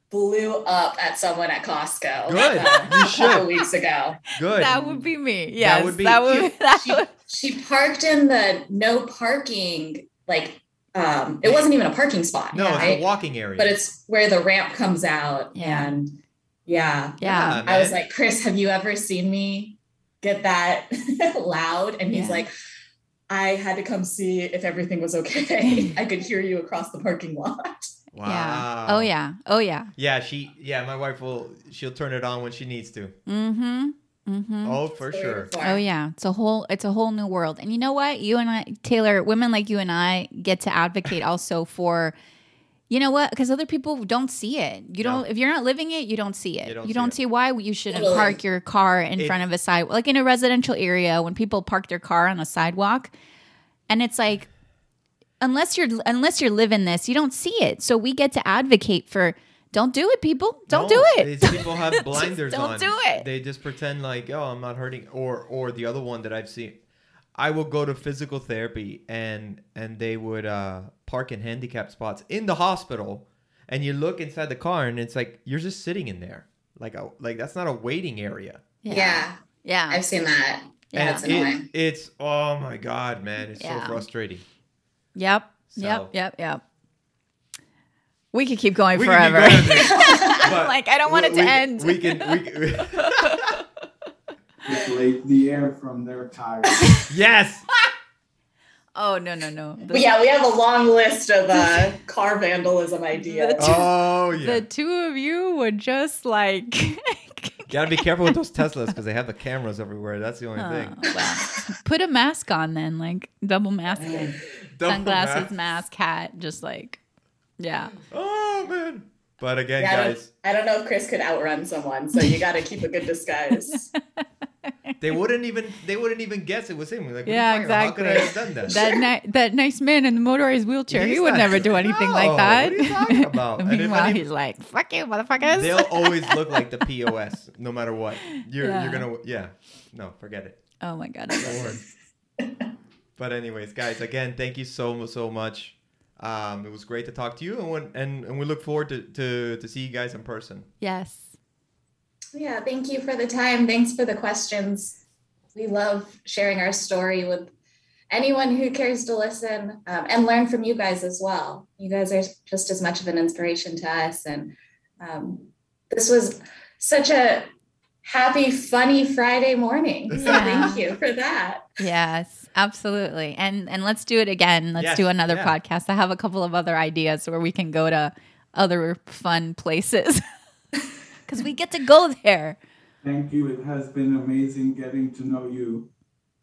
S3: blew up at someone at Costco
S2: Good.
S3: uh,
S2: You
S3: a
S2: should.
S3: couple weeks ago.
S2: good
S1: That would be me. Yes,
S2: would be-
S1: That would. That
S3: She,
S1: would
S3: she parked in the no parking, like um, it wasn't even a parking spot.
S2: no
S3: right?
S2: it's a walking area
S3: but it's where the ramp comes out.
S1: Yeah.
S3: And yeah,
S1: yeah.
S3: I was like, Chris, have you ever seen me get that loud? And he's
S1: Yeah.
S3: like, I had to come see if everything was okay. I could hear you across the parking lot.
S2: wow
S1: Yeah. Oh yeah. Oh yeah.
S2: Yeah, she. Yeah, my wife will. She'll turn it on when she needs to.
S1: Mm-hmm. Mm-hmm.
S2: Oh, for sure.
S1: Oh yeah, it's a whole it's a whole new world. And you know what? You and I, Taylor, women like you and I get to advocate also for you know what? Because other people don't see it. You don't.
S2: No.
S1: If you're not living it, you don't see it.
S2: You
S1: You
S2: don't
S1: don't,
S2: see
S1: see, why you shouldn't
S3: Totally.
S1: park your car in
S2: It-
S1: front of a side, like in a residential area when people park their car on a sidewalk, and it's like, unless you're unless you're living this, you don't see it. So we get to advocate for. Don't do it, people. Don't
S2: No,
S1: do it.
S2: It's people have blinders
S1: don't
S2: on.
S1: do it.
S2: They just pretend like, oh, I'm not hurting. Or, or the other one that I've seen, I will go to physical therapy and and they would uh, park in handicap spots in the hospital, and you look inside the car and it's like you're just sitting in there, like a, like that's not a waiting area.
S3: Yeah,
S1: yeah.
S3: I've seen that.
S1: Yeah.
S3: That's
S2: and
S3: annoying.
S2: it, it's oh my god, man, it's
S1: Yeah.
S2: so frustrating.
S1: Yep.
S2: So-
S1: Yep. Yep. Yep. We could keep going
S2: We
S1: forever.
S2: keep going with this, but
S1: like I don't want it to
S2: we-
S1: end.
S2: We can. We can
S4: Deflate the air from their tires.
S2: yes.
S1: oh no no no. The,
S3: yeah, we have a long list of uh, car vandalism ideas.
S2: Oh yeah.
S1: the two of you would just like.
S2: Gotta be careful with those Teslas because they have the cameras everywhere. That's the only
S1: Oh,
S2: thing.
S1: well, put a mask on then, like double mask.
S2: Double
S1: sunglasses,
S2: mask.
S1: mask, hat, just like, yeah.
S2: Oh man. But again,
S3: Yeah, I don't,
S2: guys,
S3: I don't know if Chris could outrun someone, so you got to keep a good disguise.
S2: they wouldn't even they wouldn't even guess it was him. Like, what are you
S1: Yeah,
S2: talking about? How could I
S1: exactly.
S2: have done that?
S1: That ni- that nice man in the motorized wheelchair, he would
S2: not-
S1: never do anything
S2: No,
S1: like that.
S2: what are you talking about?
S1: Meanwhile,
S2: any-
S1: he's like, "Fuck you, motherfuckers."
S2: They'll always look like the POS, no matter what. You're
S1: Yeah.
S2: you're gonna yeah. No, forget it.
S1: oh my god. I love
S2: Don't
S1: it.
S2: worry. but anyways, guys, again, thank you so so much. Um, it was great to talk to you, and when, and, and we look forward to, to to see you guys in person.
S1: Yes.
S3: yeah, thank you for the time. Thanks for the questions. We love sharing our story with anyone who cares to listen um, and learn from you guys as well. You guys are just as much of an inspiration to us. And um, this was such a happy, funny Friday morning. So
S1: Yeah.
S3: thank you for that.
S1: Yes, absolutely. And and let's do it again. Let's
S2: Yes,
S1: do another
S2: yeah.
S1: podcast. I have a couple of other ideas where we can go to other fun places. Cuz we get to go there.
S4: Thank you. It has been amazing getting to know you.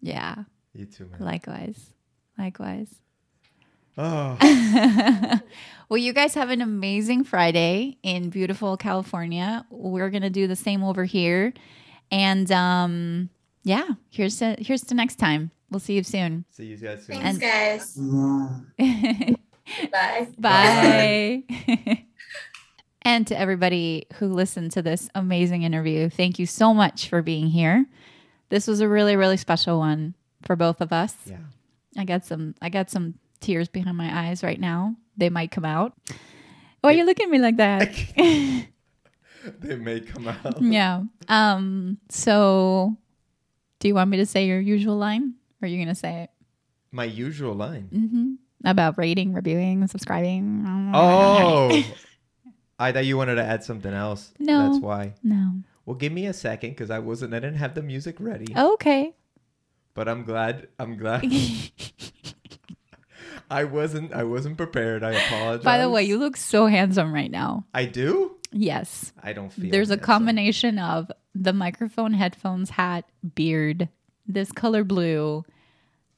S1: Yeah.
S2: You too, man.
S1: Likewise. Likewise.
S2: Oh,
S1: well, you guys have an amazing Friday in beautiful California. We're going to do the same over here. And um yeah, here's to here's to next time. We'll see you soon.
S2: see you guys soon.
S3: Thanks, guys.
S4: Mwah.
S3: Bye.
S1: Bye. and to everybody who listened to this amazing interview, thank you so much for being here. This was a really, really special one for both of us.
S2: Yeah.
S1: I got some I got some tears behind my eyes right now. They might come out. Why are you looking at me like that?
S2: they may come out.
S1: yeah. Um so do you want me to say your usual line? Are you gonna say it?
S2: My usual line.
S1: Mm-hmm. About rating, reviewing, subscribing.
S2: Oh, I thought you wanted to add something else.
S1: No.
S2: that's why.
S1: No.
S2: Well, give me a second because I wasn't. I didn't have the music ready.
S1: Okay.
S2: But I'm glad. I'm glad. I wasn't. I wasn't prepared. I apologize.
S1: By the way, you look so handsome right now.
S2: I do.
S1: Yes.
S2: I don't feel.
S1: There's a combination of the microphone, headphones, hat, beard, this color blue.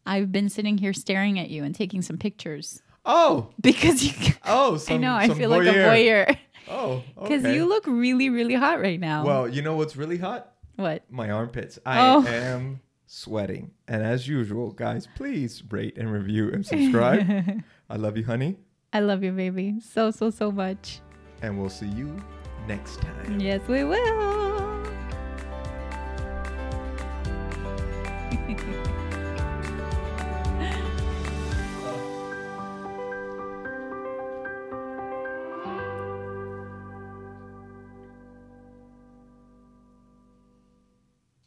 S1: I've been sitting here staring at you and taking some pictures
S2: Oh.
S1: because you.
S2: Oh. Some,
S1: I know. I feel like a voyeur
S2: Oh.
S1: because
S2: okay.
S1: you look really, really hot right now.
S2: Well, you know what's really hot?
S1: what?
S2: My armpits. I
S1: Oh.
S2: am sweating. And as usual, guys, please rate and review and subscribe. I love you, honey.
S1: I love you, baby, so so so much.
S2: And we'll see you next time.
S1: Yes, we will.